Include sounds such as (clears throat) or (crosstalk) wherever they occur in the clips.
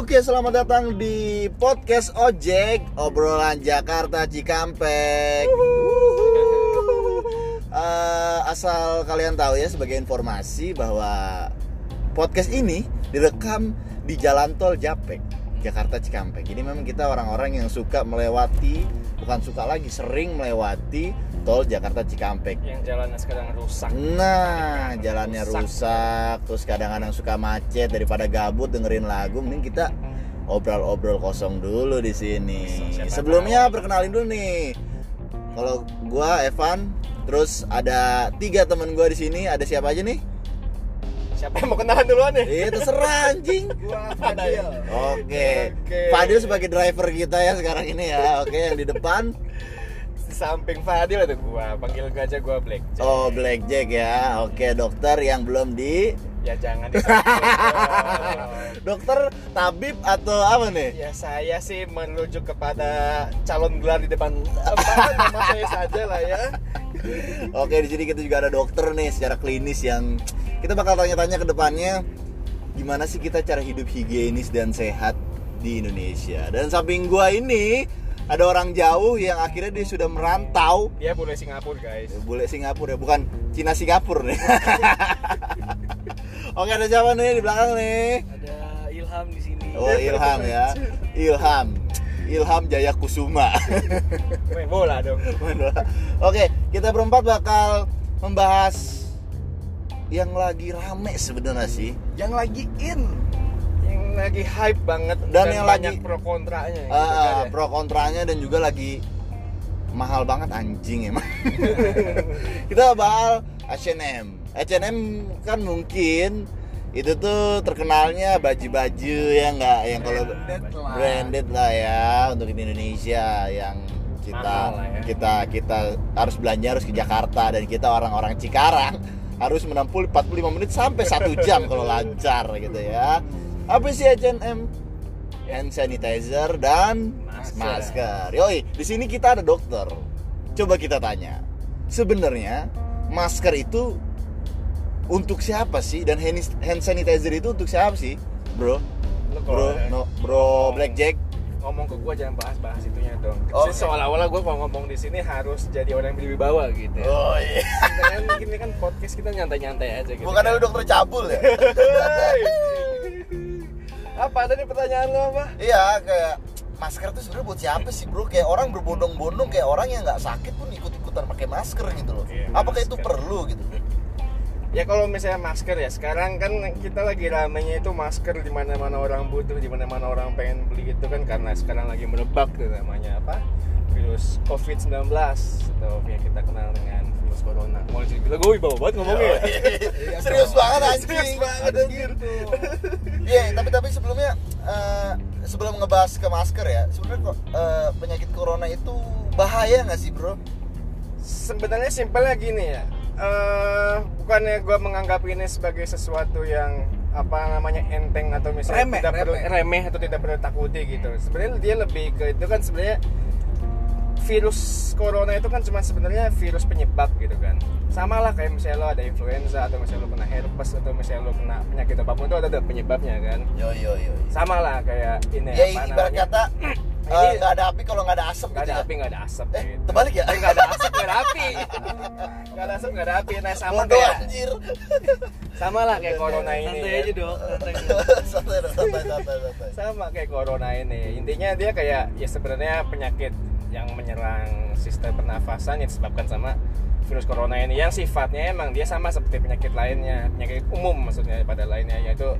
Oke, selamat datang di podcast Ojek obrolan Jakarta Cikampek. Eh, asal kalian tahu ya sebagai informasi bahwa podcast ini direkam di Jalan Tol Japek, Jakarta Cikampek. Jadi memang kita orang-orang yang suka melewati, bukan suka lagi, sering melewati tol Jakarta Cikampek. yang jalannya sekarang rusak Nah, jalannya Rusak. rusak, terus kadang-kadang suka macet daripada gabut dengerin lagu, mending kita obrol-obrol kosong dulu di sini. Siapa Sebelumnya tahu. perkenalin dulu nih. Kalau gua Evan, terus ada tiga temen gua di sini. Ada siapa aja nih? siapa yang mau kenalan duluan nih Eh, terserah anjing. (laughs) gua Fadil Oke. Oke. Fadil sebagai driver kita ya sekarang ini ya. Oke, yang di depan samping Fadil itu gua panggil gajah gua Black Jack. Oh, Blackjack ya. Oke, dokter yang belum di ya jangan (laughs) dokter tabib atau apa nih? ya saya sih merujuk kepada calon gelar di depan apa nama saya saja lah ya Oke, di sini kita juga ada dokter nih secara klinis yang kita bakal tanya-tanya ke depannya gimana sih kita cara hidup higienis dan sehat di Indonesia. Dan samping gua ini ada orang jauh yang akhirnya dia sudah merantau dia boleh Singapura guys boleh Singapura ya, bukan Cina Singapura nih. (laughs) Oke, ada siapa nih di belakang nih? ada Ilham di sini. Oh, Ilham ya. Ilham. Ilham Jaya Kusuma. (laughs) main bola dong Oke, kita berempat bakal membahas yang lagi rame sebenarnya sih. yang lagi in lagi hype banget Dan yang banyak lagi- pro kontranya gitu Ah, kan ya. pro kontranya dan juga lagi mahal banget anjing emang. (laughs) kita bahas H&M. H&M kan mungkin itu tuh terkenalnya baju-baju yang enggak yang kalau Branded lah. ya untuk di Indonesia yang kita ya. kita kita harus belanja harus ke Jakarta dan kita orang-orang Cikarang harus menempuh 45 menit sampai satu jam kalau lancar gitu ya. Apa sih H&M? Hand sanitizer dan Masker. masker. Yoi, di sini kita ada dokter. Coba kita tanya. Sebenarnya masker itu untuk siapa sih dan hand sanitizer itu untuk siapa sih, Bro? Lu Bro, no, Bro Blackjack. ngomong ke gua jangan bahas-bahas itunya dong. Oh, Jadi seolah-olah gua kalau ngomong di sini harus jadi orang yang berwibawa gitu. ya. Oh iya. Sebenarnya mungkin ini kan podcast kita nyantai-nyantai aja gitu. Bukan ada dokter cabul ya? (laughs) Apa tadi pertanyaan lo apa? iya, kayak masker tuh sebenarnya buat siapa sih, Bro? Kayak orang berbondong-bondong kayak orang yang nggak sakit pun ikut-ikutan pakai masker gitu loh. Iya, Apakah itu masker. perlu gitu? Ya kalau misalnya masker ya sekarang kan kita lagi ramenya itu masker di mana-mana orang butuh, di mana-mana orang pengen beli itu kan karena sekarang lagi merebak tuh namanya apa? Virus COVID-19 atau yang kita kenal dengan virus corona. Mau dibilang gue wibawa banget ngomongnya ya. (laughs) Serius banget anjing. Serius banget anjir. Iya, tapi tapi sebelumnya eh, sebelum ngebahas ke masker ya, sebenarnya kok eh, penyakit corona itu bahaya nggak sih, Bro? Sebenarnya simpelnya gini ya. eh bukannya gue menganggap ini sebagai sesuatu yang apa namanya enteng atau misalnya Remeh, tidak perlu remeh. remeh atau tidak perlu takuti gitu. Sebenarnya dia lebih ke itu kan sebenarnya virus corona itu kan cuma sebenarnya virus penyebab gitu kan. Sama lah kayak misalnya lo ada influenza atau misalnya lo kena herpes atau misalnya lo kena penyakit apa pun itu ada, ada penyebabnya kan. Yo yo yo. Sama lah kayak ini Ya apa ibarat namanya. kata (clears throat) eh, Ini- nggak ada api kalau nggak ada asap Gak gitu ada ya. api, gak ada asap Eh, gitu. terbalik ya? Eh, Gak ada asap, gak ada api (laughs) Gak ada asap, gak ada api Nah sama Bodoh kayak anjir. Sama lah kayak corona ini Santai kan. aja (laughs) santai, santai, santai, santai. Sama kayak corona ini Intinya dia kayak Ya sebenarnya penyakit yang menyerang sistem pernafasan yang disebabkan sama virus corona ini. Yang sifatnya emang dia sama seperti penyakit lainnya penyakit umum maksudnya pada lainnya yaitu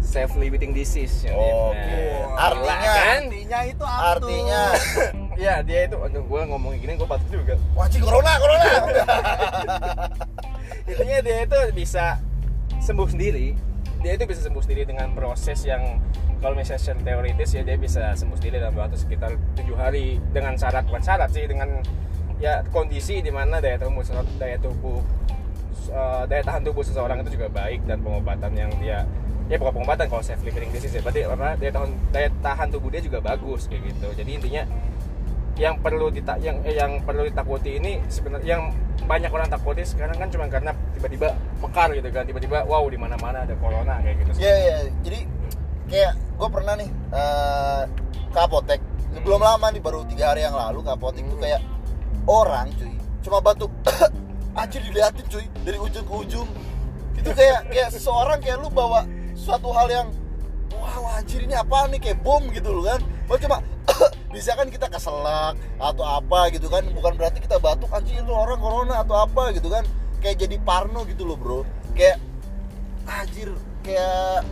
self limiting disease. Nah, Artinya- kan? Artinya itu apa Artinya, ya dia itu aduh gue ngomong gini gue batuk juga. Wajib corona, corona. (laughs) intinya dia itu bisa sembuh sendiri. Dia itu bisa sembuh sendiri dengan proses yang kalau misalnya secara teoritis ya dia bisa sembuh sendiri dalam waktu sekitar tujuh hari. Dengan syarat bukan syarat sih dengan ya kondisi di mana daya tubuh daya tubuh eh, daya tahan tubuh seseorang itu juga baik dan pengobatan yang dia ya bukan pengobatan kalau self limiting disease ya. Berarti apa? Daya tahan daya tahan tubuh dia juga bagus kayak gitu. Jadi intinya yang perlu dita yang eh, yang perlu ditakuti ini sebenarnya yang banyak orang takuti sekarang kan cuma karena tiba-tiba mekar gitu kan. Tiba-tiba wow di mana-mana ada corona kayak gitu. Iya, iya. Jadi kayak gue pernah nih eh, ke apotek. Belum lama nih baru tiga hari yang lalu ke apotek tuh kayak orang cuy. Cuma batuk (coughs) anjir diliatin cuy. Dari ujung ke ujung. Itu kayak kayak seseorang kayak lu bawa suatu hal yang wow anjir ini apa nih? Kayak bom gitu loh kan. Gua cuma (coughs) bisa kan kita keselak atau apa gitu kan. Bukan berarti kita batuk anjir itu orang corona atau apa gitu kan. Kayak jadi parno gitu loh bro. Kayak anjir kayak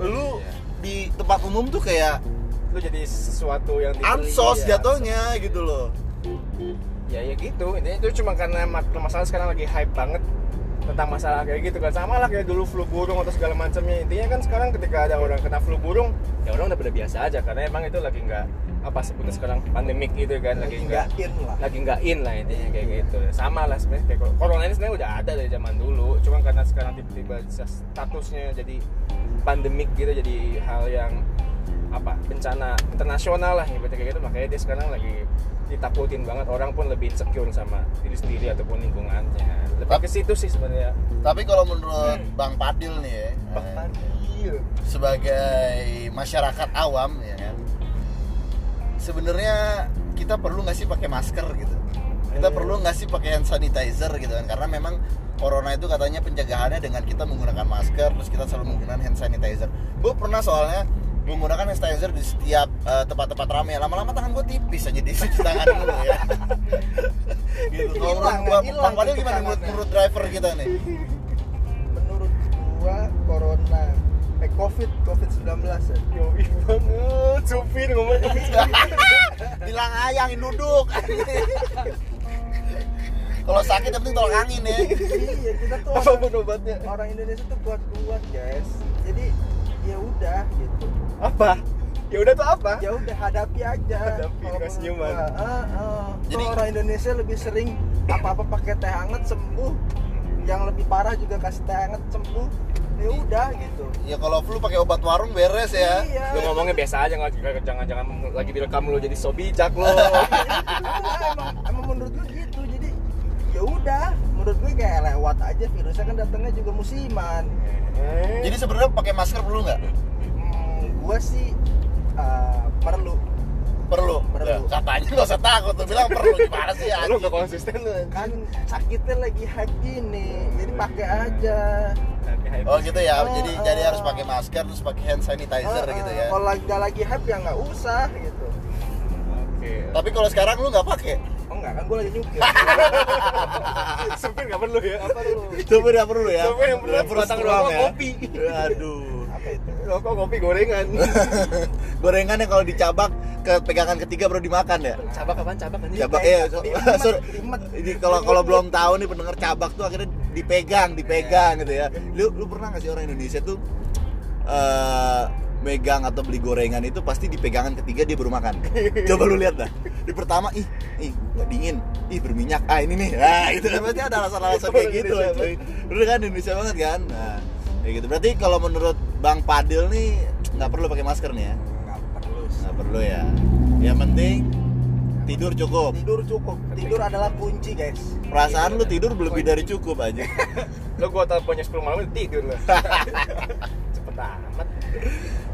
lu di tempat umum tuh kayak lu jadi sesuatu yang dibeli, ansos ya. jatuhnya gitu loh. Ya ya gitu. Intinya itu cuma karena masalah sekarang lagi hype banget tentang masalah kayak gitu kan. Sama lah kayak dulu flu burung atau segala macamnya. Intinya kan sekarang ketika ada orang kena flu burung ya orang udah pada biasa aja. Karena emang itu lagi nggak apa sebutnya sekarang pandemik gitu kan. Lagi nggak in lah. lagi nggak in lah intinya kayak gitu. Sama lah sebenarnya kayak corona ini sebenarnya udah ada dari zaman dulu. Cuma karena sekarang tiba-tiba statusnya jadi pandemik gitu jadi hal yang apa bencana internasional lah gitu kayak gitu. Makanya dia sekarang lagi ditakutin banget. Orang pun lebih insecure sama diri sendiri ataupun lingkungannya. Lebih ke situ sih sebenarnya. Tapi kalau menurut Bang Padil nih ya Bang eh, sebagai masyarakat awam ya kan sebenarnya kita perlu nggak sih pakai masker gitu? Kita Eh. perlu nggak sih pakai hand sanitizer gitu kan? Karena memang corona itu katanya pencegahannya dengan kita menggunakan masker terus kita selalu menggunakan hand sanitizer. Gue pernah soalnya menggunakan hand sanitizer di setiap eh, tempat-tempat ramai lama-lama tangan gue tipis aja di cuci tangan dulu ya. (laughs) Gitu. Kalau menurut Padil tuh gimana menurut, menurut driver kita nih? Menurut gua corona eh covid covid 19 ya. Yoi banget supir ngomong (laughs) bilang ayangin duduk. Kalau sakit yang penting tolak angin ya. Iya kita tuh apa obatnya orang Indonesia tuh kuat kuat guys. Jadi ya udah gitu apa? Ya udah tuh apa? Ya udah hadapi aja. Hadapi, menurut senyuman. ah. Tuh Jadi- orang Indonesia lebih sering apa apa pakai teh hangat sembuh. Yang lebih parah juga kasih teh hangat sembuh. Ya udah gitu. Ya kalau flu pakai obat warung beres ya. Iya. Lu ngomongnya biasa aja nggak jangan jangan lagi direkam lu jadi so bijak lo (laughs) emang, emang menurut gue gitu. Jadi ya udah. Menurut gue kayak lewat aja virusnya kan datangnya juga musiman. Jadi sebenarnya pakai masker perlu nggak gue sih uh, perlu. Perlu. Perlu. Ya, katanya nggak usah takut tuh bilang perlu gimana sih ya (laughs) lu gak konsisten lu kan sakitnya lagi hype gini jadi pakai aja. Oh gitu ya Oh, jadi oh. jadi harus pakai masker terus pakai hand sanitizer Ah, gitu ah, ya. Kalau lagi nggak lagi hype ya nggak usah gitu. Oke. Tapi kalau sekarang lu nggak pakai? Oh enggak kan gue lagi nyupir. (laughs) Supir nggak perlu ya? Apa lu Coba nggak perlu ya? Coba yang perlu Perlu batang rokok ya. kopi. aduh. Apa itu rokok kopi gorengan? (laughs) Gorengan yang kalau dicabak ke pegangan ketiga baru dimakan ya? Cabak apaan? Cabak anjing. Cabak ya kalau kalau belum tahu nih pendengar cabak tuh akhirnya dipegang dipegang gitu ya. Lu lu pernah nggak sih orang Indonesia tuh eh megang atau beli gorengan itu pasti di pegangan ketiga dia baru makan? (laughs) Coba lu lihat dah. Di pertama ih ih nggak dingin. Ih berminyak. Ah ini nih. Nah itu kan pasti ada alasan-alasan kayak gitu. Lu kan? Indonesia banget kan? Nah kayak gitu. Berarti kalau menurut Bang Padil nih nggak perlu pakai masker nih ya? Nggak perlu nggak perlu ya. Yang penting tidur cukup. Tidur cukup. Tidur adalah kunci guys. Perasaan lu tidur lebih dari cukup aja. (laughs) Lo gua teleponnya 10 malam tidur lah (laughs) cepet amat.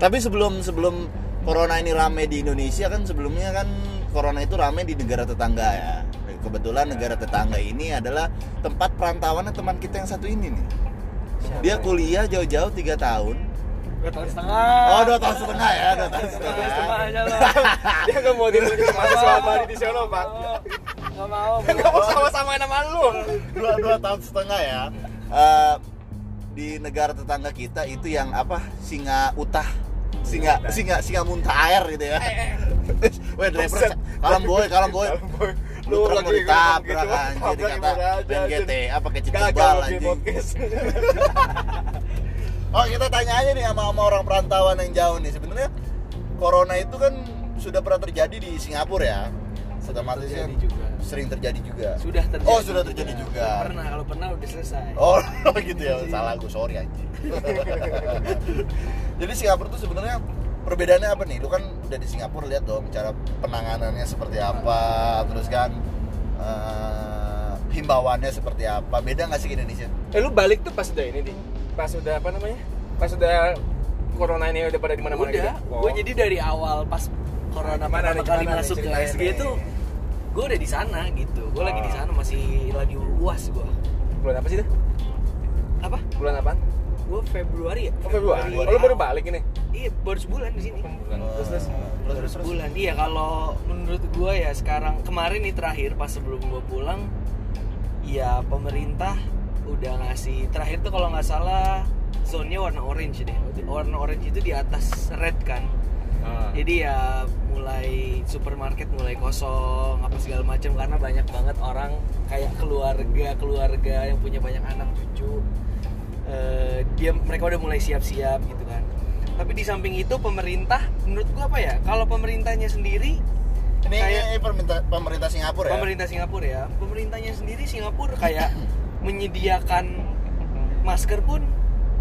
Tapi sebelum sebelum corona ini rame di Indonesia kan sebelumnya kan corona itu rame di negara tetangga ya. Kebetulan negara tetangga ini adalah tempat perantauannya teman kita yang satu ini nih dia kuliah jauh-jauh tiga tahun. Dua tahun setengah. Oh dua tahun setengah ya dua tahun setengah. aja lo (laughs) dia nggak mau dimiliki mahasiswa abadi di sana pak? Nggak mau nggak mau sama-sama nama lu. Dua dua tahun setengah ya. Eh, di negara tetangga kita itu yang apa? Singa utah. Singa singa singa muntah air gitu ya. (laughs) Weh driver Buset. kalem boy kalem boy. Kalem, boy. Lu lagi ditabrak gitu, anjir aja, main anjir. GTA pakai cip gagal tebal anjing (laughs) oh kita tanya aja nih sama, sama orang perantauan yang jauh nih. Sebenarnya corona itu kan sudah pernah terjadi di Singapura ya? Otomatis kan terjadi juga. sering terjadi juga. Sudah terjadi oh sudah terjadi juga. Pernah kalau pernah udah selesai. Oh (laughs) gitu ya, salah gue, sorry anjing. (laughs) Jadi Singapura tuh sebenarnya perbedaannya apa nih? Lu kan udah di Singapura lihat dong cara penanganannya seperti apa Terus kan eh, himbauannya seperti apa Beda nggak sih ke Indonesia? eh lu balik tuh pas udah ini di pas udah apa namanya pas udah corona ini udah pada di mana-mana udah gitu? Oh. gue jadi dari awal pas corona Gimana pertama nih, kali masuk ke ceritanya SG nih? itu gue udah di sana gitu gue lagi di Oh. sana masih lagi uas gue bulan apa sih itu? apa Bulan apaan? gue Februari ya Oh, Februari. Oh, lu baru balik ini? Iya baru sebulan di sini Bulan. Terus terus. baru sebulan iya kalau menurut gue ya sekarang kemarin nih terakhir pas sebelum gue pulang ya pemerintah udah ngasih terakhir tuh kalau nggak salah zone-nya warna orange deh warna orange itu di atas red kan Ah. jadi ya mulai supermarket mulai kosong apa segala macam karena banyak banget orang kayak keluarga keluarga yang punya banyak anak cucu Eh, dia mereka udah mulai siap-siap gitu kan tapi di samping itu pemerintah menurut gua apa ya kalau pemerintahnya sendiri Ini, Kayak- ini pemerintah, pemerintah Singapura ya? pemerintah Singapura ya pemerintahnya sendiri Singapura kayak (clears throat) menyediakan masker pun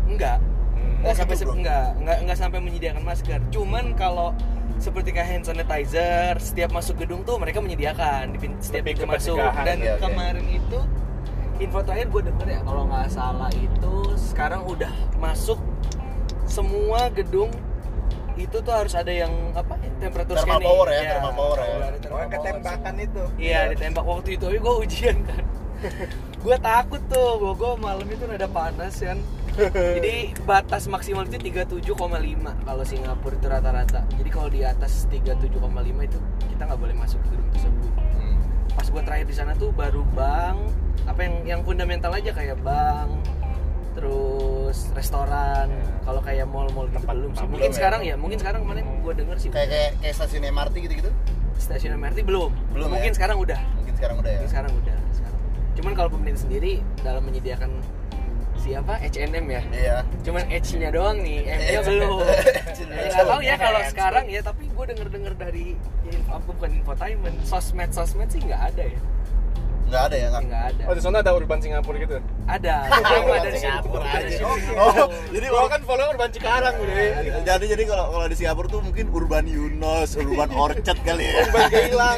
enggak Hmm. nggak Oh, sampai gitu, se- bro. nggak nggak nggak sampai menyediakan masker cuman kalau seperti kayak hand sanitizer setiap masuk gedung tuh mereka menyediakan di pin- setiap pintu masuk dan oke. kemarin itu info terakhir gue denger ya kalau nggak salah itu sekarang udah masuk semua gedung itu tuh harus ada yang apa temperatur Thermal scanning power ya, thermal power ya. ada thermal Oh, power. ketembakan itu. Iya ditembak waktu itu, tapi gue ujian kan. (laughs) gue takut tuh, gue gue malam itu ada panas kan. Jadi batas maksimal itu 37,5 kalau Singapura itu rata-rata. Jadi kalau di atas 37,5 itu kita nggak boleh masuk ke gedung tersebut. Hmm. Pas gue terakhir di sana tuh baru bank, apa yang yang fundamental aja kayak bank, terus restoran. Kalau kayak mall-mall gitu Tempat- belum sih. tempat Mungkin ya? sekarang ya, mungkin sekarang kemarin gue denger sih. Kayak, kayak, kayak stasiun MRT gitu-gitu? Stasiun MRT belum. Belum ya? Mungkin sekarang udah. Mungkin sekarang udah ya? Mungkin sekarang udah sekarang. Cuman kalau pemerintah sendiri dalam menyediakan siapa H&M ya. Iya Cuman H-nya doang nih, M-nya H. belum. Ya, nggak tahu ya kalau H. sekarang ya, tapi gue denger denger dari ya, info, bukan infotainment, sosmed sosmed sih nggak ada ya, Nggak ada ya? Nggak? nggak ada. Oh, di sana ada urban Singapura gitu. Ada, (laughs) tapi ada di Singapura aja. Singapura. Oh, jadi Gua kan follow urban Cikarang udah. Jadi jadi kalau kalau di Singapura tuh mungkin Urban Yunus, Urban Orchard kali ya. Urban Geylang.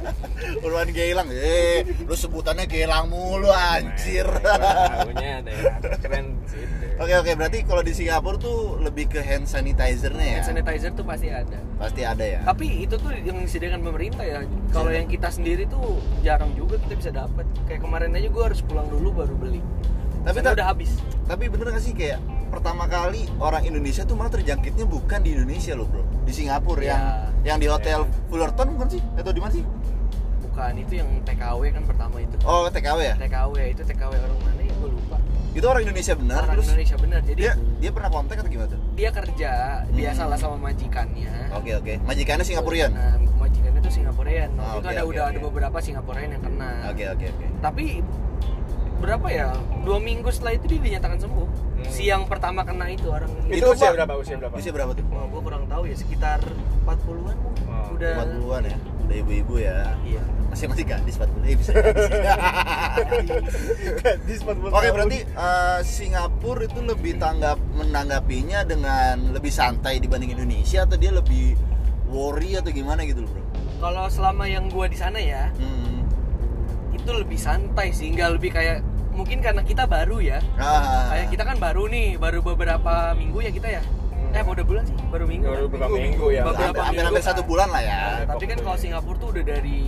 (laughs) Urban Geylang. Eh, lu sebutannya Geylang mulu anjir. Tahunya daerah (laughs) keren sih. Oke oke, berarti kalau di Singapura tuh lebih ke hand sanitizer-nya ya. Hand sanitizer tuh pasti ada. Pasti ada ya. Tapi itu tuh yang disediakan pemerintah ya. Kalau yang kita sendiri tuh jarang juga kita bisa dapat. Kayak kemarin aja gue harus pulang dulu baru beli. Tapi Tapi udah habis. Tapi bener gak sih kayak pertama kali orang Indonesia tuh malah terjangkitnya bukan di Indonesia loh bro, di Singapura Iya. yang yang di hotel Fullerton bukan sih? Atau di mana sih? Bukan itu yang TKW kan pertama itu. Oh TKW ya? TKW itu TKW orang mana ya gue lupa. Itu orang Indonesia benar orang terus Indonesia bener. Jadi dia dia, dia pernah kontak atau gimana tuh? kerja biasalah sama majikannya. Oke oke, majikannya Singapurian. Nah, majikannya tuh Singaporean. Waktu Ah, itu oke, ada oke, udah oke. ada beberapa Singaporean yang kena. Oke oke oke. Tapi berapa ya? Dua minggu setelah itu dia dinyatakan sembuh. Hmm. Si yang pertama kena itu orang Itu Itu, usia berapa? Usia berapa? Usia berapa tuh? Wah, gue kurang tahu ya sekitar 40-an Oh, udah 40-an ya. Udah ibu-ibu ya. iya Masih masih gadis 40 eh, bisa gadis. (laughs) Gadis 40 Oke berarti eh, Singapura itu lebih tanggap menanggapinya dengan lebih santai dibanding Indonesia atau dia lebih worry atau gimana gitu loh bro? kalau selama yang gue di sana ya Hmm. Itu lebih santai sih nggak lebih kayak mungkin karena kita baru ya Ah. kayak kita kan baru nih baru beberapa minggu ya kita ya eh apa udah bulan sih baru minggu Baru kan? beberapa minggu ya. Beberapa hampir, hampir, minggu hampir satu bulan lah ya. Nah, tapi kan kalau Singapura tuh udah dari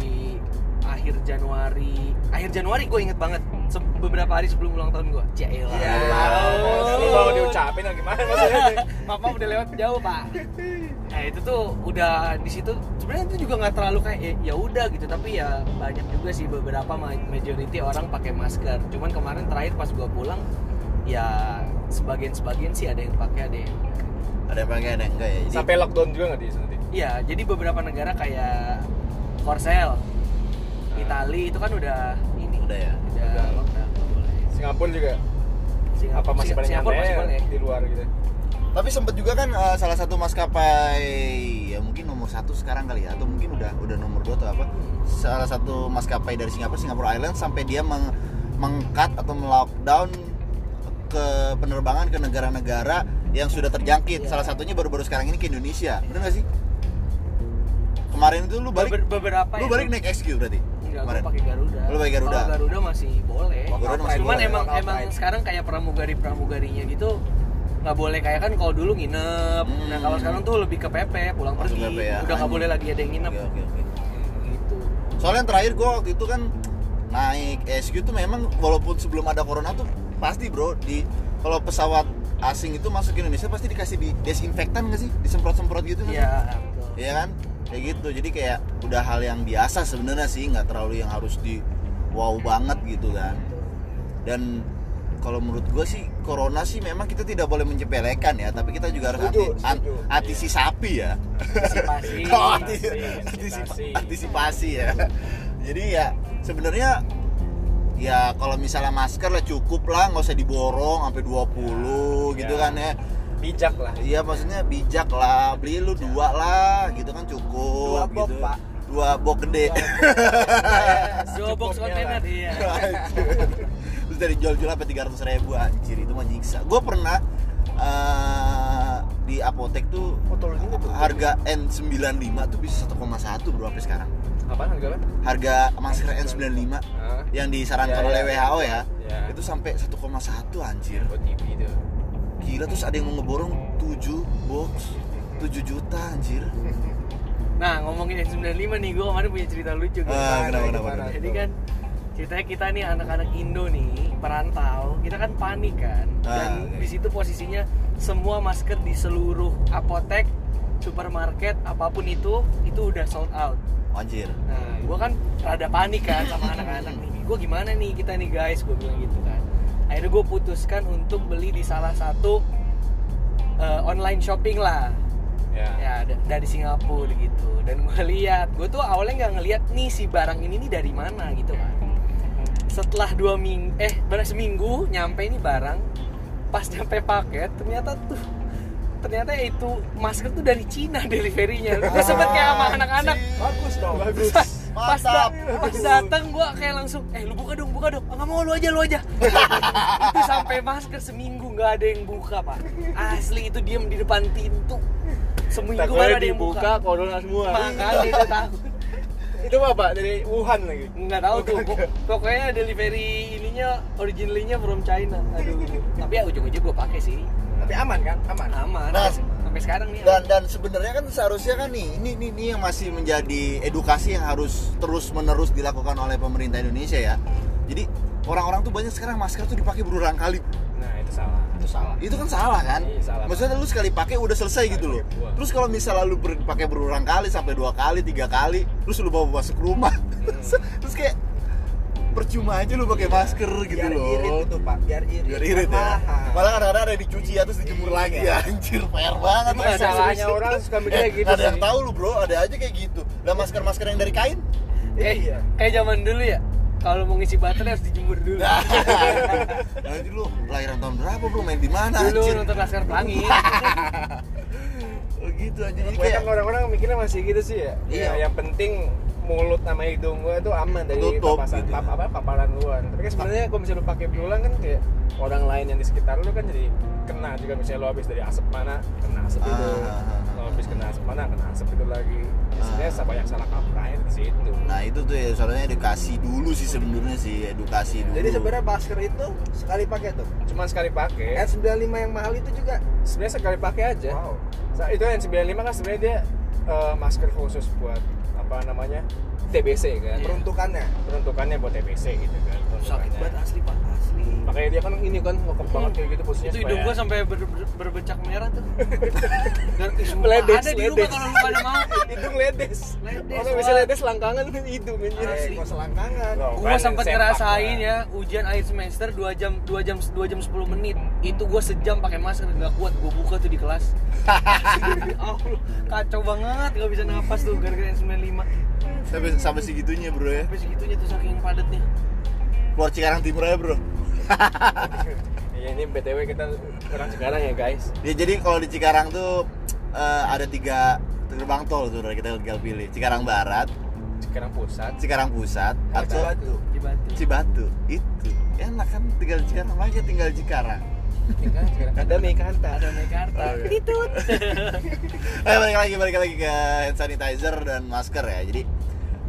akhir Januari akhir Januari gue inget banget se- beberapa hari sebelum ulang tahun gue Cielah Ya. Lu mau diucapin atau gimana maksudnya? (laughs) Maaf maaf udah lewat jauh pak nah itu tuh udah di situ sebenarnya itu juga nggak terlalu kayak eh, ya udah gitu tapi ya banyak juga sih beberapa ma- majority orang pakai masker cuman kemarin terakhir pas gua pulang ya sebagian sebagian sih ada yang pakai ada yang Ada yang pakai ada yang enggak ya. Jadi, Sampai lockdown juga nggak di sana? Di? iya jadi beberapa negara kayak Korsel Itali itu kan udah ini Udah ya? udah lockdown nggak boleh. Singapura juga. Singapura, Apa masih pada Singapura masih ya boleh. di luar gitu? Tapi sempet juga kan eh, salah satu maskapai ya mungkin nomor satu sekarang kali ya atau mungkin udah udah nomor dua atau apa salah satu maskapai dari Singapura Singapura Islands sampai dia meng mengkat atau melockdown ke penerbangan ke negara-negara yang sudah terjangkit Iya. salah satunya baru-baru sekarang ini ke Indonesia bener gak sih kemarin itu lu balik Beber- beberapa lu yang- balik naik XQ berarti Enggak, kemarin pakai Garuda. Lu pakai Garuda? Kalau Garuda masih boleh. Garuda masih Cuman boleh. emang emang sekarang kayak pramugari pramugarinya gitu nggak boleh kayak kan kalau dulu nginep Hmm. nah kalau sekarang tuh lebih ke PP pulang Langsung pergi PP ya. udah nggak boleh lagi ada yang nginep Oke, oke, oke. gitu Soalnya yang terakhir gue waktu itu kan naik SQ tuh memang walaupun sebelum ada corona tuh pasti bro di kalau pesawat asing itu masuk ke Indonesia pasti dikasih di desinfektan nggak sih disemprot-semprot gitu nggak sih? Iya, betul. Iya kan kayak gitu jadi kayak udah hal yang biasa sebenarnya sih nggak terlalu yang harus di wow banget gitu kan dan kalau menurut gue sih corona sih memang kita tidak boleh menyepelekan ya tapi kita juga harus Setuju, anti, an- setuju. antisipapi ya Antisipasi. (laughs) Oh, anti- Antisipasi, antisipasi, antisipasi. ya. (laughs) Jadi ya sebenarnya ya kalau misalnya masker lah cukup lah nggak usah diborong sampai 20 gitu Ya. kan ya. Bijak lah Iya maksudnya bijak lah, beli lu dua lah gitu kan cukup Dua box, gitu. Pak. Dua box gede. dua box (laughs) kontainer iya (laughs) Terus dari jual-jual sampai 300 ribu anjir itu mah nyiksa. Gue pernah eh, di apotek tuh tuh. harga N95 tuh bisa 1,1 bro sampai sekarang. apaan harga apa harga masker N95 Hah? yang disarankan Ya, oleh ya, WHO ya. ya, itu sampai 1,1 anjir buat TV gila terus ada yang mau ngeborong 7 box 7 juta anjir nah ngomongin N95 nih gue kemarin punya cerita lucu gitu. Ah, kenapa, gimana? kenapa? jadi kan ceritanya kita nih anak-anak Indo nih perantau kita kan panik kan dan Ah, oke. di situ posisinya semua masker di seluruh apotek supermarket apa pun itu itu udah sold out anjir Nah, gue kan rada panik kan sama (laughs) anak-anak nih. Gue gimana nih kita nih guys, gue bilang gitu kan. Akhirnya gue putuskan untuk beli di salah satu eh, online shopping lah. ya Ya da- dari Singapura gitu. Dan gue lihat, gue tuh awalnya nggak ngeliat nih si barang ini nih dari mana gitu kan. Setelah dua minggu, eh baru seminggu nyampe ini barang, pas nyampe paket ternyata tuh ternyata itu masker tuh dari Cina (laughs) deliverynya. Gue sempet kayak sama anak-anak Bagus dong. bagus pas da- pas datang gua kayak langsung eh lu buka dong buka dong. Ah, nggak mau lu aja lu aja. (laughs) Itu sampai masker seminggu nggak ada yang buka pak. Asli itu diem di depan pintu. Seminggu takutnya ada yang buka. corona semua. Makanya itu tahu. (laughs) Itu apa pak dari Wuhan lagi? Nggak tahu tuh. Pok- pokoknya delivery ininya originalnya from China. Aduh. Tapi ya ujung-ujung gua pakai sih Tapi aman kan? Aman. aman Nah, sampai sekarang nih dan dan sebenarnya kan seharusnya kan nih ini, ini ini yang masih menjadi edukasi yang harus terus menerus dilakukan oleh pemerintah Indonesia ya jadi orang-orang tuh banyak sekarang masker tuh dipakai berulang kali nah itu salah Itu salah. itu kan salah kan Iya, salah. maksudnya lu sekali pakai udah selesai gitu loh dua. terus kalau misalnya lu pakai berulang kali sampai dua kali tiga kali terus lu bawa masuk rumah (laughs) terus kayak percuma aja lu pakai masker gitu Biar loh. irit itu, Pak. Biar irit. biar irit ya. Mahal. malah kadang-kadang ada dicuci ya terus dijemur lagi ya anjir. PR banget Emang salahnya orang suka mikirnya Eh, gitu ada yang tahu lu bro. Ada aja kayak gitu. Dan masker masker yang dari kain? Kayak Iya. kayak zaman dulu ya. Kalau mau ngisi baterai harus dijemur dulu. Nah, nanti lu lahiran tahun berapa bro? Main di mana dulu anjir? nonton Laskar Pelangi. (laughs) Oh gitu anjir. Jadi Kebanyakan kayak orang-orang mikirnya masih gitu sih ya. Iya. Ya, yang penting mulut sama hidung gua tuh aman dari Tutup papasan gitu. pap- apa paparan luar. Tapi kan sebenarnya kalau misalnya lu pakai berulang kan kayak orang lain yang di sekitar lu kan jadi kena juga misalnya lu habis dari asap mana kena asap itu. Ah, ah, ah. Lu habis kena asap mana kena asap itu lagi. Ya, Sebenarnya Ah. banyak salah kaprahnya di situ. nah itu tuh ya soalnya edukasi dulu sih sebenarnya sih edukasi dulu Jadi sebenarnya masker itu sekali pakai tuh. Cuman sekali pakai, N95 yang mahal itu juga. sebenarnya sekali pakai aja. Wow. Itu yang 95 kan sebenarnya dia eh, masker khusus buat apa namanya TBC kan. Iya. Peruntukannya. Peruntukannya buat TBC gitu kan. sakit banget asli pak asli Makanya dia kan ini kan ngokep banget kayak gitu posisinya. itu hidung gua sampai ber- ber- berbecak merah tuh (laughs) dan Ledes, ada di rumah ledes. kalau lu pada mau (laughs) hidung ledes. Ledes, Orang bisa ledes langkangan kan hidung anjir. Eh, kok selangkangan. Loh, gua kan sempat ngerasain ya ujian akhir semester 2 jam 2 jam 2 jam 10 menit itu gua sejam pakai masker nggak kuat. Gua buka tuh di kelas. (laughs) Allah, kacau banget nggak bisa napas tuh gara-gara N95 sampai sampai segitunya bro ya? Sampai segitunya tuh saking padatnya. Keluar Cikarang Timur aja bro. (laughs) Iya ini BTW kita orang sekarang ya guys. ya jadi kalau di Cikarang tuh eh, ada tiga gerbang tol tuh kita tinggal pilih. Cikarang Barat Sekarang pusat. Cikarang Pusat atau Batu. di Batu Cibatu. Itu enak kan? Tinggal Cikarang. Aja tinggal Cikarang Tinggal ada Mekarta. ada Mekarta Oke. itu Ayo balik lagi balik lagi ke hand sanitizer dan masker ya. Jadi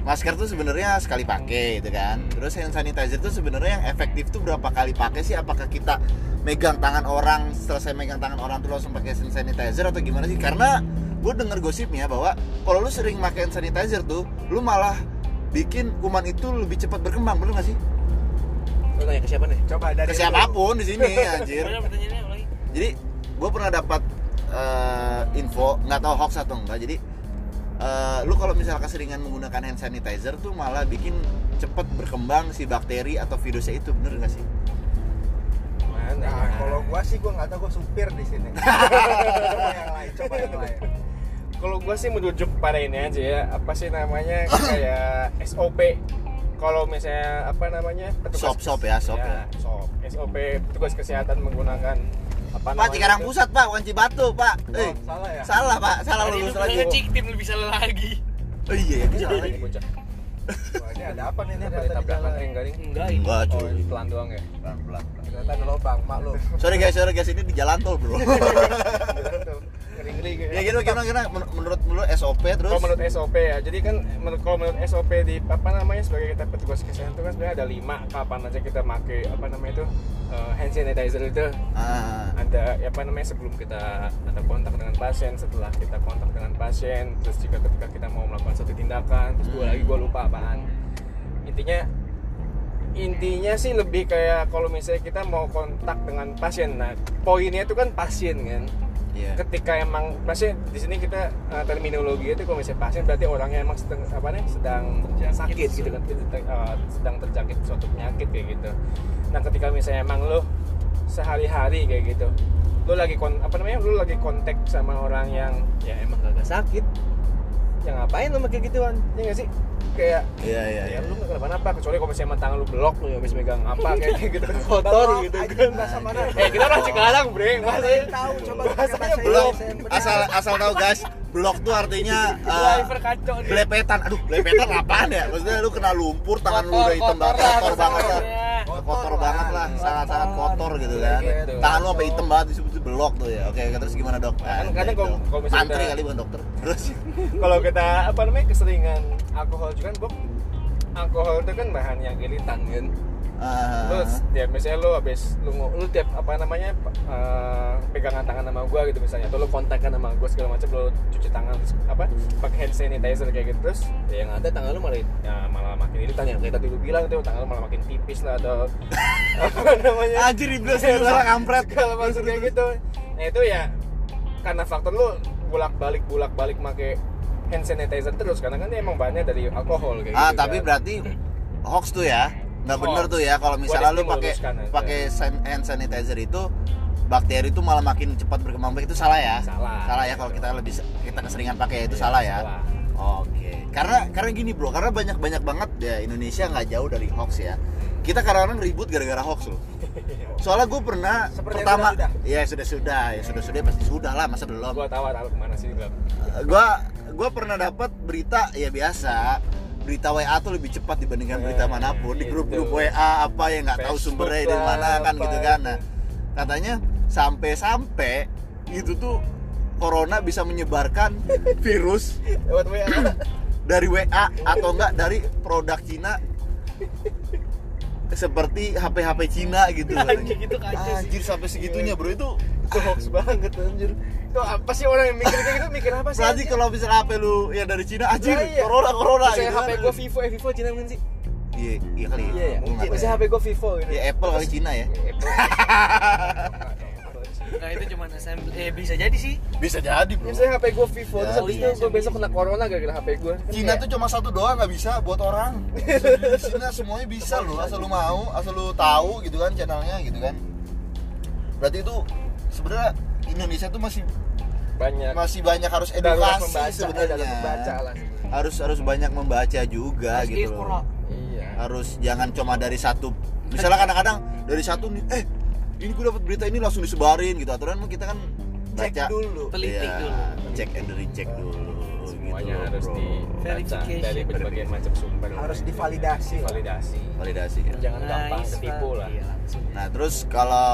masker tuh sebenarnya sekali pakai gitu kan. Terus hand sanitizer tuh sebenarnya yang efektif tuh berapa kali pakai sih? Apakah kita megang tangan orang selesai megang tangan orang tuh langsung pakai hand sanitizer atau gimana sih? Karena gue denger gosipnya bahwa kalau lu sering pakai hand sanitizer tuh lu malah bikin kuman itu lebih cepat berkembang bener gak sih Lu nanya ke siapa nih? Coba dari ke siapa pun di sini (laughs) anjir jadi gue pernah dapat eh, info nggak tahu hoax atau enggak jadi eh, lu kalau misalnya keseringan menggunakan hand sanitizer tuh malah bikin cepet berkembang si bakteri atau virusnya itu bener nggak sih Mana Nah, ya? kalau gua sih gua nggak tahu gua supir di sini. (laughs) coba yang lain, coba yang lain. kalau gue sih merujuk pada ini aja ya apa sih namanya kayak SOP kalau misalnya apa namanya Sop, sop ya, sop ya. sop. SOP petugas kesehatan menggunakan apa pak Cikarang itu? Pusat pak bukan Cibatu pak Oh, eh salah ya? salah pak salah lu lulus lagi ngecik tim lebih salah lagi. oh iya ya Jadi salah. ini bocah (laughs) Wah, ini ada apa nih ini ada tabrakan jalan? eh, enggak ini. enggak oh cuy pelan doang ya pelan pelan Ternyata ada lubang, maklum. sorry guys sorry guys ini di jalan tol bro (laughs) (laughs) ngeri ngeri ya gitu gimana gimana? Men- menurut menurut SOP terus? Kalau menurut SOP ya jadi kan menurut kalau menurut SOP di apa namanya sebagai kita petugas kesehatan itu kan sebenarnya ada lima kapan aja kita pakai apa namanya itu eh, hand sanitizer itu. Ah, ada ya apa namanya sebelum kita ada kontak dengan pasien setelah kita kontak dengan pasien terus juga ketika kita mau melakukan satu tindakan terus dua lagi gue lupa apaan. Intinya intinya sih lebih kayak kalau misalnya kita mau kontak dengan pasien nah poinnya itu kan pasien kan iya. Ketika emang pasien di sini kita uh, terminologi itu kalau misalnya pasien berarti orangnya emang sedang apa nih sedang Terjangkit sakit gitu kan. uh, sedang terjangkit suatu penyakit kayak gitu. Nah ketika misalnya emang lo sehari-hari kayak gitu lo lagi kon apa namanya lo lagi kontak sama orang yang ya emang gak sakit ya ngapain lo pakai gituan? Ya nggak sih? Kayak iya iya ya iya. lu nggak kenapa-napa kecuali kalau misalnya emang tangan lu blok lu habis megang apa kayak gitu. Kan kotor gitu kan. bahasa mana? eh kita orang Cikarang bre yang tahu, coba bahasanya bahasa yang benar. asal asal tahu guys blok tuh artinya uh, belepetan. Aduh belepetan apaan ya? Maksudnya lu kena lumpur tangan lu udah hitam banget kotor banget lah. kotor, Kotor banget lah. sangat sangat kotor. gitu Iya, kan. gitu. tangan lu sampai hitam banget disebut itu blok tuh ya. Oke terus gimana dok? Kan Nah, kadang itu. kalau- kalau misalnya mantri udah- kali bukan dokter. Terus? (laughs) Kalau kita apa namanya keseringan alkohol juga kan Bob, alkohol itu kan bahan yang iritan kan ah, terus ya misalnya lu habis lu lu tiap apa namanya eh, pegangan tangan sama gua gitu misalnya atau lu kontakkan sama gua segala macam lu cuci tangan apa pakai hand sanitizer kayak gitu terus ya yang ada tangan lu malah ya, malah makin iritan ya kayak tadi lu bilang tuh tangan lu malah makin tipis lah atau (laughs) apa namanya anjir iblis lu salah kampret. macam kayak gitu. Nah itu ya karena faktor lu bolak balik bolak balik make hand sanitizer terus karena kan dia emang bahannya dari alkohol kayak ah gitu tapi kan. berarti hoax tuh ya nggak Hoax. bener tuh ya kalau misalnya lu pakai aja. pakai hand sanitizer itu bakteri itu malah makin cepat berkembang itu salah ya Salah. salah ya kalau kita lebih kita keseringan pakai itu salah ya Salah. Oke, karena karena gini bro, karena banyak banyak banget ya Indonesia nggak jauh dari hoax ya. Kita kadang-kadang ribut gara-gara hoax loh. (laughs) Soalnya gue pernah Seperti pertama, sudah-sudah. ya sudah sudah, ya sudah sudah pasti sudah lah, masa belum. gua tahu arah lu ke mana sih gua Gue gue pernah dapat berita ya biasa, berita WA tuh lebih cepat dibandingkan berita Eh, mana pun di itu. grup-grup WA apa yang nggak tahu sumbernya dari mana kan gitu kan. Nah, katanya sampai-sampai itu tuh corona bisa menyebarkan (laughs) virus lewat WA (clears throat) dari WA atau enggak dari produk Cina seperti HP-HP Cina gitu. (laughs) Anjir, gitu kacau sih. Anjir sampai segitunya bro itu. itu hoax banget anjir itu apa sih orang yang mikir kayak gitu mikir apa sih Berarti kalau misalnya HP lu ya dari Cina anjir iya. corona corona gitu. HP kan. gua Vivo eh Vivo Cina kan sih Iya, iya kali. iya ya Gua nggak tahu misalnya ya. HP gua Vivo gitu Ya Apple kali Cina ya. Apple. (laughs) Nah itu cuma assembly. Eh bisa jadi sih. Bisa jadi bro. misalnya HP gua Vivo Ya, terus habis itu gua besok kena corona gara-gara HP gua Kan Cina kayak- tuh cuma satu doang nggak bisa buat orang. Di (laughs) Cina semuanya bisa loh, asal lu mau, asal lu tahu gitu kan channelnya gitu kan. Berarti itu sebenarnya Indonesia tuh masih banyak masih banyak harus edukasi sebenarnya. darurat membaca lah sebenarnya. Harus harus banyak membaca juga gitu loh. iya Harus jangan cuma dari satu. Misalnya (laughs) kadang-kadang dari satu nih, eh ini gue dapat berita ini langsung disebarin gitu. Aturan kita kan Cek baca dulu. Teliti Iya, dulu. cek and recheck dulu. semuanya gitu, harus bro. dibaca Verification. dari berbagai macam sumber Harus divalidasi validasi validasi kan. jangan gampang Nice, ketipu lah Iya. Nah terus kalau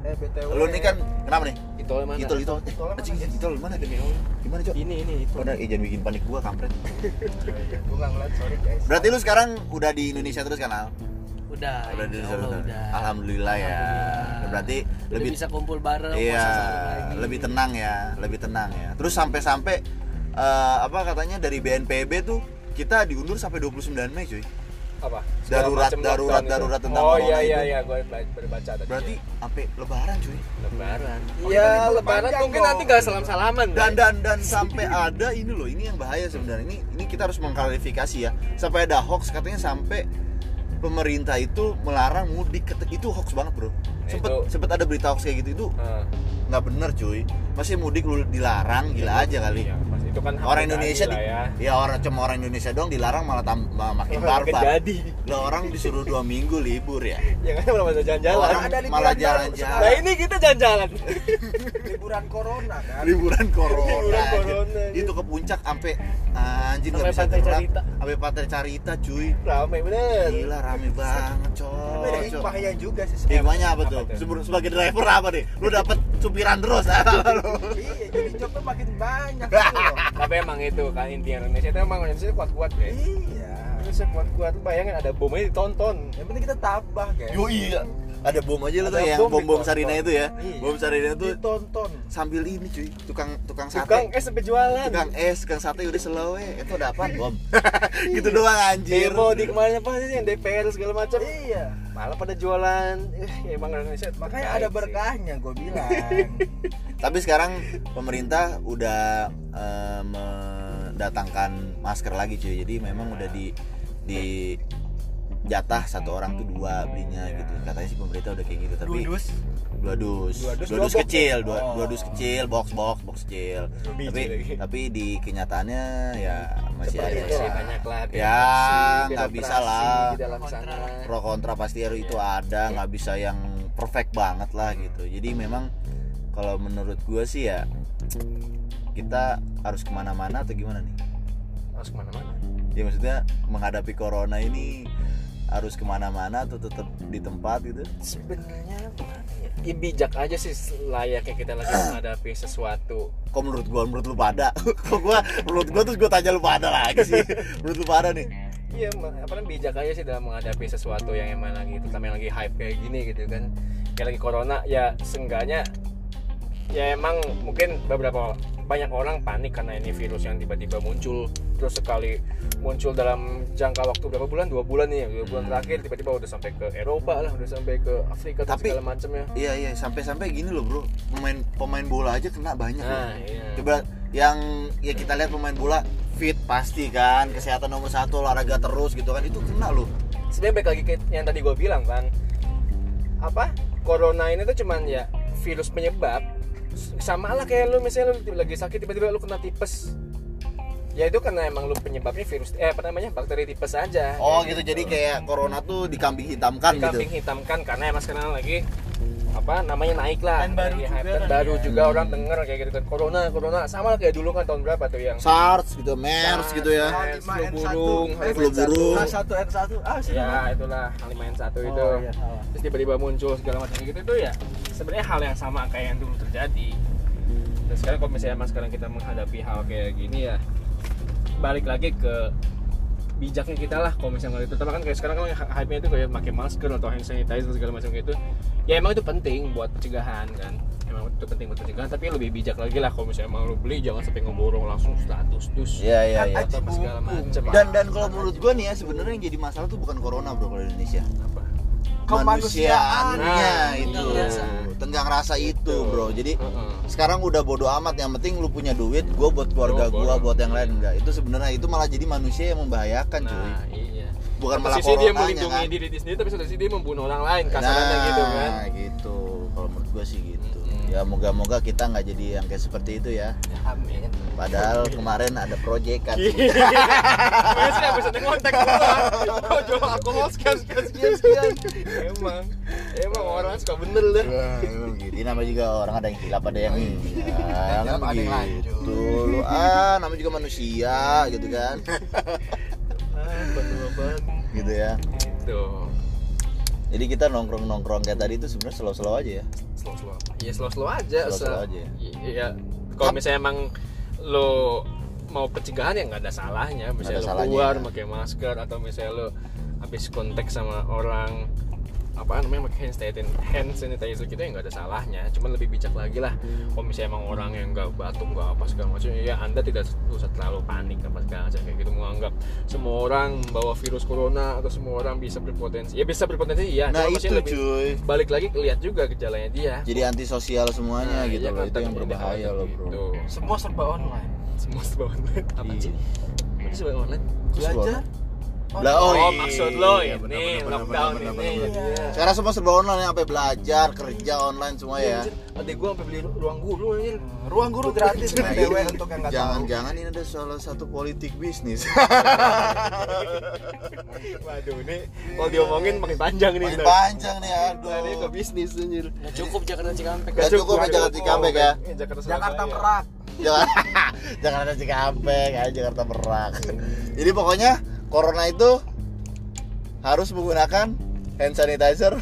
eh btw Lu nih kan kenapa nih? itu mana Itu itu. Eh, Itol anjing, mana, itu mana demi Allah? Gimana, Cok? ini ini itu Udah, eh, jangan bikin panik gua, kampret. (laughs) gue nggak ngeliat sorry guys Berarti lu sekarang udah di Indonesia terus kan, Al? udah Udah di insya Indonesia Allah terus. udah Alhamdulillah ya. Berarti Udah lebih bisa kumpul bareng Iya, lebih tenang ya, lebih tenang ya. Terus sampai-sampai eh, apa katanya dari BNPB tuh kita diundur sampai 29 Mei, cuy. apa Darurat- Segala macam darurat- itu. darurat tentang oh corona iya iya itu. iya gue baca tadi Berarti sampai lebaran, cuy. lebaran Iya, lebaran panjang mungkin nanti gak salam salaman Dan dan dan sampai ada ini loh, ini yang bahaya sebenarnya. Ini ini kita harus mengklarifikasi ya. Sampai ada hoax katanya sampai pemerintah itu melarang mudik. Itu hoax banget, Bro. Sempet Itu- sempet ada berita hoax kayak gitu itu. Nggak bener cuy. Masih mudik lu dilarang gila aja kali. Iya, itu kan orang Indonesia di, ya. ya orang cuma orang Indonesia doang dilarang malah tam, ma- makin barbar jadi. lah orang disuruh dua minggu libur ya ya kan malah jalan-jalan orang ada liburan malah jalan-jalan nah ini kita jalan-jalan (laughs) liburan corona kan liburan corona, Liburan corona, gitu. itu ke puncak sampai anjing nggak bisa Pantai Carita. sampai pantai carita cuy rame bener gila rame banget tapi ada hikmahnya juga sih Hikmahnya apa Apa tuh? Sebagai driver apa nih? Lu dapet supiran terus lu. (laughs) iya (laughs) jadi job tuh makin banyak (laughs) gitu loh. tapi emang itu kan intinya Indonesia itu emang Indonesia kuat-kuat bre iya Indonesia kuat-kuat bayangin ada bomnya ditonton yang penting kita tabah guys Yo iya. Ada bom aja lo tuh yang bom bom-bom ditonton. Sarina itu ya. Iya. Bom Sarina itu ditonton sambil ini cuy, tukang tukang sate. tukang es sampai jualan Tukang es, tukang sate udah slow eh. Itu ada apaan, Bom? (laughs) gitu doang anjir. demo di kemarin apa sih yang DPR segala macam iya malah pada jualan eh, emang Indonesia makanya ada berkahnya gue (laughs) bilang Tapi sekarang pemerintah udah eh, mendatangkan masker lagi cuy. Jadi memang udah di di jatah satu orang tuh dua belinya gitu. Katanya sih pemerintah udah kayak gitu tapi dua dus. dua dus. Dua dus, dua kecil ya? dua, Oh. dua dus kecil box box box kecil. Biji tapi lagi. tapi di kenyataannya ya masih Seperti ada itu sih. lah. banyak lah Ya, nggak bisa lah. pro kontra pasti harus itu ada nggak bisa yang perfect banget lah gitu. Jadi memang kalau menurut gue sih ya kita harus ke mana-mana atau gimana nih? Harus ke mana-mana. Ya maksudnya menghadapi corona ini harus ke mana-mana atau tetap di tempat gitu? Sebenarnya ya bijak aja sih layaknya kita lagi (clears throat) menghadapi sesuatu. Kok menurut gua menurut lu pada? (laughs) Kok gua menurut gua terus gua tanya lu pada lagi sih. (laughs) Menurut lu pada nih? Iya, apa namanya bijak aja sih dalam menghadapi sesuatu yang emang lagi terutama yang lagi hype kayak gini gitu kan. Kayak lagi corona ya seenggaknya ya emang mungkin beberapa banyak orang panik karena ini virus yang tiba-tiba muncul. Terus sekali muncul dalam jangka waktu berapa bulan? Dua bulan nih dua bulan terakhir tiba-tiba udah sampai ke Eropa lah udah sampai ke Afrika Tapi- segala macamnya iya iya sampai-sampai gini loh bro. Pemain pemain bola aja kena banyak nah loh. iya. Coba yang ya kita lihat pemain bola fit pasti kan kesehatan nomor satu olahraga terus gitu kan itu kena loh. Sebenarnya baik lagi ke yang tadi gue bilang kan apa? Corona ini tuh cuman ya virus penyebab sama lah kayak lu misalnya lu lagi sakit tiba-tiba lu kena tipes. Ya itu karena emang lu penyebabnya virus eh apa namanya bakteri tipes aja. Oh Kayak gitu. Jadi kayak corona tuh dikambing hitamkan gitu. kambing hitamkan karena emang sekarang lagi apa namanya naik lah Dan baru Lagi juga. Dan kan baru ya. juga orang denger kayak gitu kan corona corona sama kayak dulu kan tahun berapa tuh yang SARS gitu MERS SARS, gitu ya flu N1. burung Eh, flu burung. H1 N1 ah sih ya itulah H5N1 itu oh, iya, terus tiba-tiba muncul segala macam gitu itu ya sebenarnya hal yang sama kayak yang dulu terjadi dan sekarang kalau misalnya mas sekarang kita menghadapi hal kayak gini ya balik lagi ke bijaknya kita lah kalau misalnya itu. Terutama kan kayak sekarang kan hype-nya itu kayak pakai masker atau hand sanitizer segala macam gitu ya emang itu penting buat pencegahan kan? Emang itu penting buat pencegahan tapi lebih bijak lagi lah kalau misalnya emang lu beli jangan sampai ngeborong langsung status dus. Iya iya Kan iya. aji apa segala macam dan dan kalau menurut gua nih ya sebenarnya yang jadi masalah tuh bukan corona bro kalau di Indonesia. Apa? Kemanusiaan. Manusiaannya Nah, itu. rasa. Tenggang rasa itu bro. Jadi Heeh. sekarang udah bodo amat. Yang penting lu punya duit gue buat keluarga gue buat yang lain. enggak itu sebenarnya itu malah jadi manusia yang membahayakan cuy. nah iya. Bukan Satu malah sisi dia melindungi kan? diri sendiri tapi satu sisi dia membunuh orang lain kasarannya nah, gitu kan. gitu. Kalau menurut gue sih gitu. Ya moga-moga kita nggak jadi yang kayak seperti itu ya amin padahal kemarin ada proyek kan Makanya sih abis ada kontak gua Gua jual alkohol sekian sekian sekian sekian Emang Emang orang suka bener dah Wah, emang gitu. Ini namanya juga orang ada yang hilap, ada yang iya. Ada kan yang begitu. lanjut. Lu ah, namanya juga manusia gitu kan. (laughs) Ah, betul banget Gitu ya. Gitu Jadi kita nongkrong-nongkrong kayak tadi itu sebenarnya slow-slow aja ya. slow slow ya slow slow aja Slow-slow Se- aja ya? iya kalau misalnya emang lo mau pencegahan ya nggak ada salahnya misalnya ada lo salahnya, keluar ya. pakai masker atau misalnya lo habis kontak sama orang apa namanya pakai hand sanitizer, hand sanitizer gitu ya nggak ada salahnya cuman lebih bijak lagi lah kalau misalnya emang orang yang nggak batuk nggak apa segala macam ya anda tidak usah terlalu panik apa segala macam kayak gitu menganggap semua orang membawa virus corona atau semua orang bisa berpotensi ya bisa berpotensi ya Nah cuma itu lebih cuy. balik lagi lihat juga gejalanya dia Jadi antisosial semuanya Nah, gitu iya loh. kan, Itu yang berbahaya loh bro. gitu. semua serba online Semua serba online. Apa Iya. sih? Sih serba online? belajar Lah, oh, Oh, iya. maksud lo Iya, ya bener, ini bener, lockdown bener, ini. bener, bener. Iya. Sekarang semua serba online sampai belajar, kerja online semua ya. Adek gua sampai beli ru- ruang guru anjir. ruang guru gratis Nah, ini untuk yang nggak tahu Jangan-jangan ini ada salah satu politik bisnis. (laughs) Waduh, ini kalau diomongin makin panjang nih. Makin panjang nih Nah, ini ke aduh. bisnis anjir. nggak cukup Jakarta Cikampek Nggak cukup ya Jakarta Cikampek ya. Eh, Jakarta. Merak Jangan (laughs) Jakarta Cikampek, ya Jakarta Merak. Jadi pokoknya corona itu harus menggunakan hand sanitizer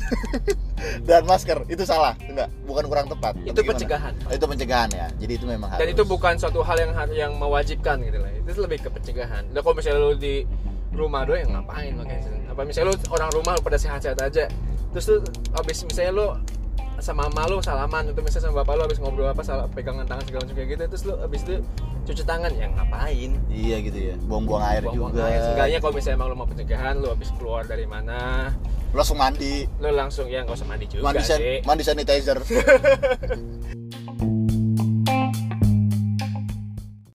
(laughs) dan masker. Itu salah, enggak? Bukan kurang tepat. Itu pencegahan. Itu pencegahan ya. Jadi itu memang harus. Dan itu bukan suatu hal yang yang mewajibkan gitu lah. Itu lebih ke pencegahan. Nah, kalau misalnya lu di rumah doang yang ngapain makanya apa misalnya lu orang rumah lu pada sehat-sehat aja terus lu abis misalnya lu sama mama lu salaman atau misalnya sama bapak lu abis ngobrol apa salah pegangan tangan segala macam kayak gitu terus lu abis itu cuci tangan yang ngapain Iya gitu ya. Buang-buang air Buang-buang juga. air. Seenggaknya kalau misalnya emang lu mau pencegahan lu abis keluar dari mana Langsung mandi. lu langsung ya nggak usah mandi juga Mandi, san- sih mandi sanitizer. (laughs)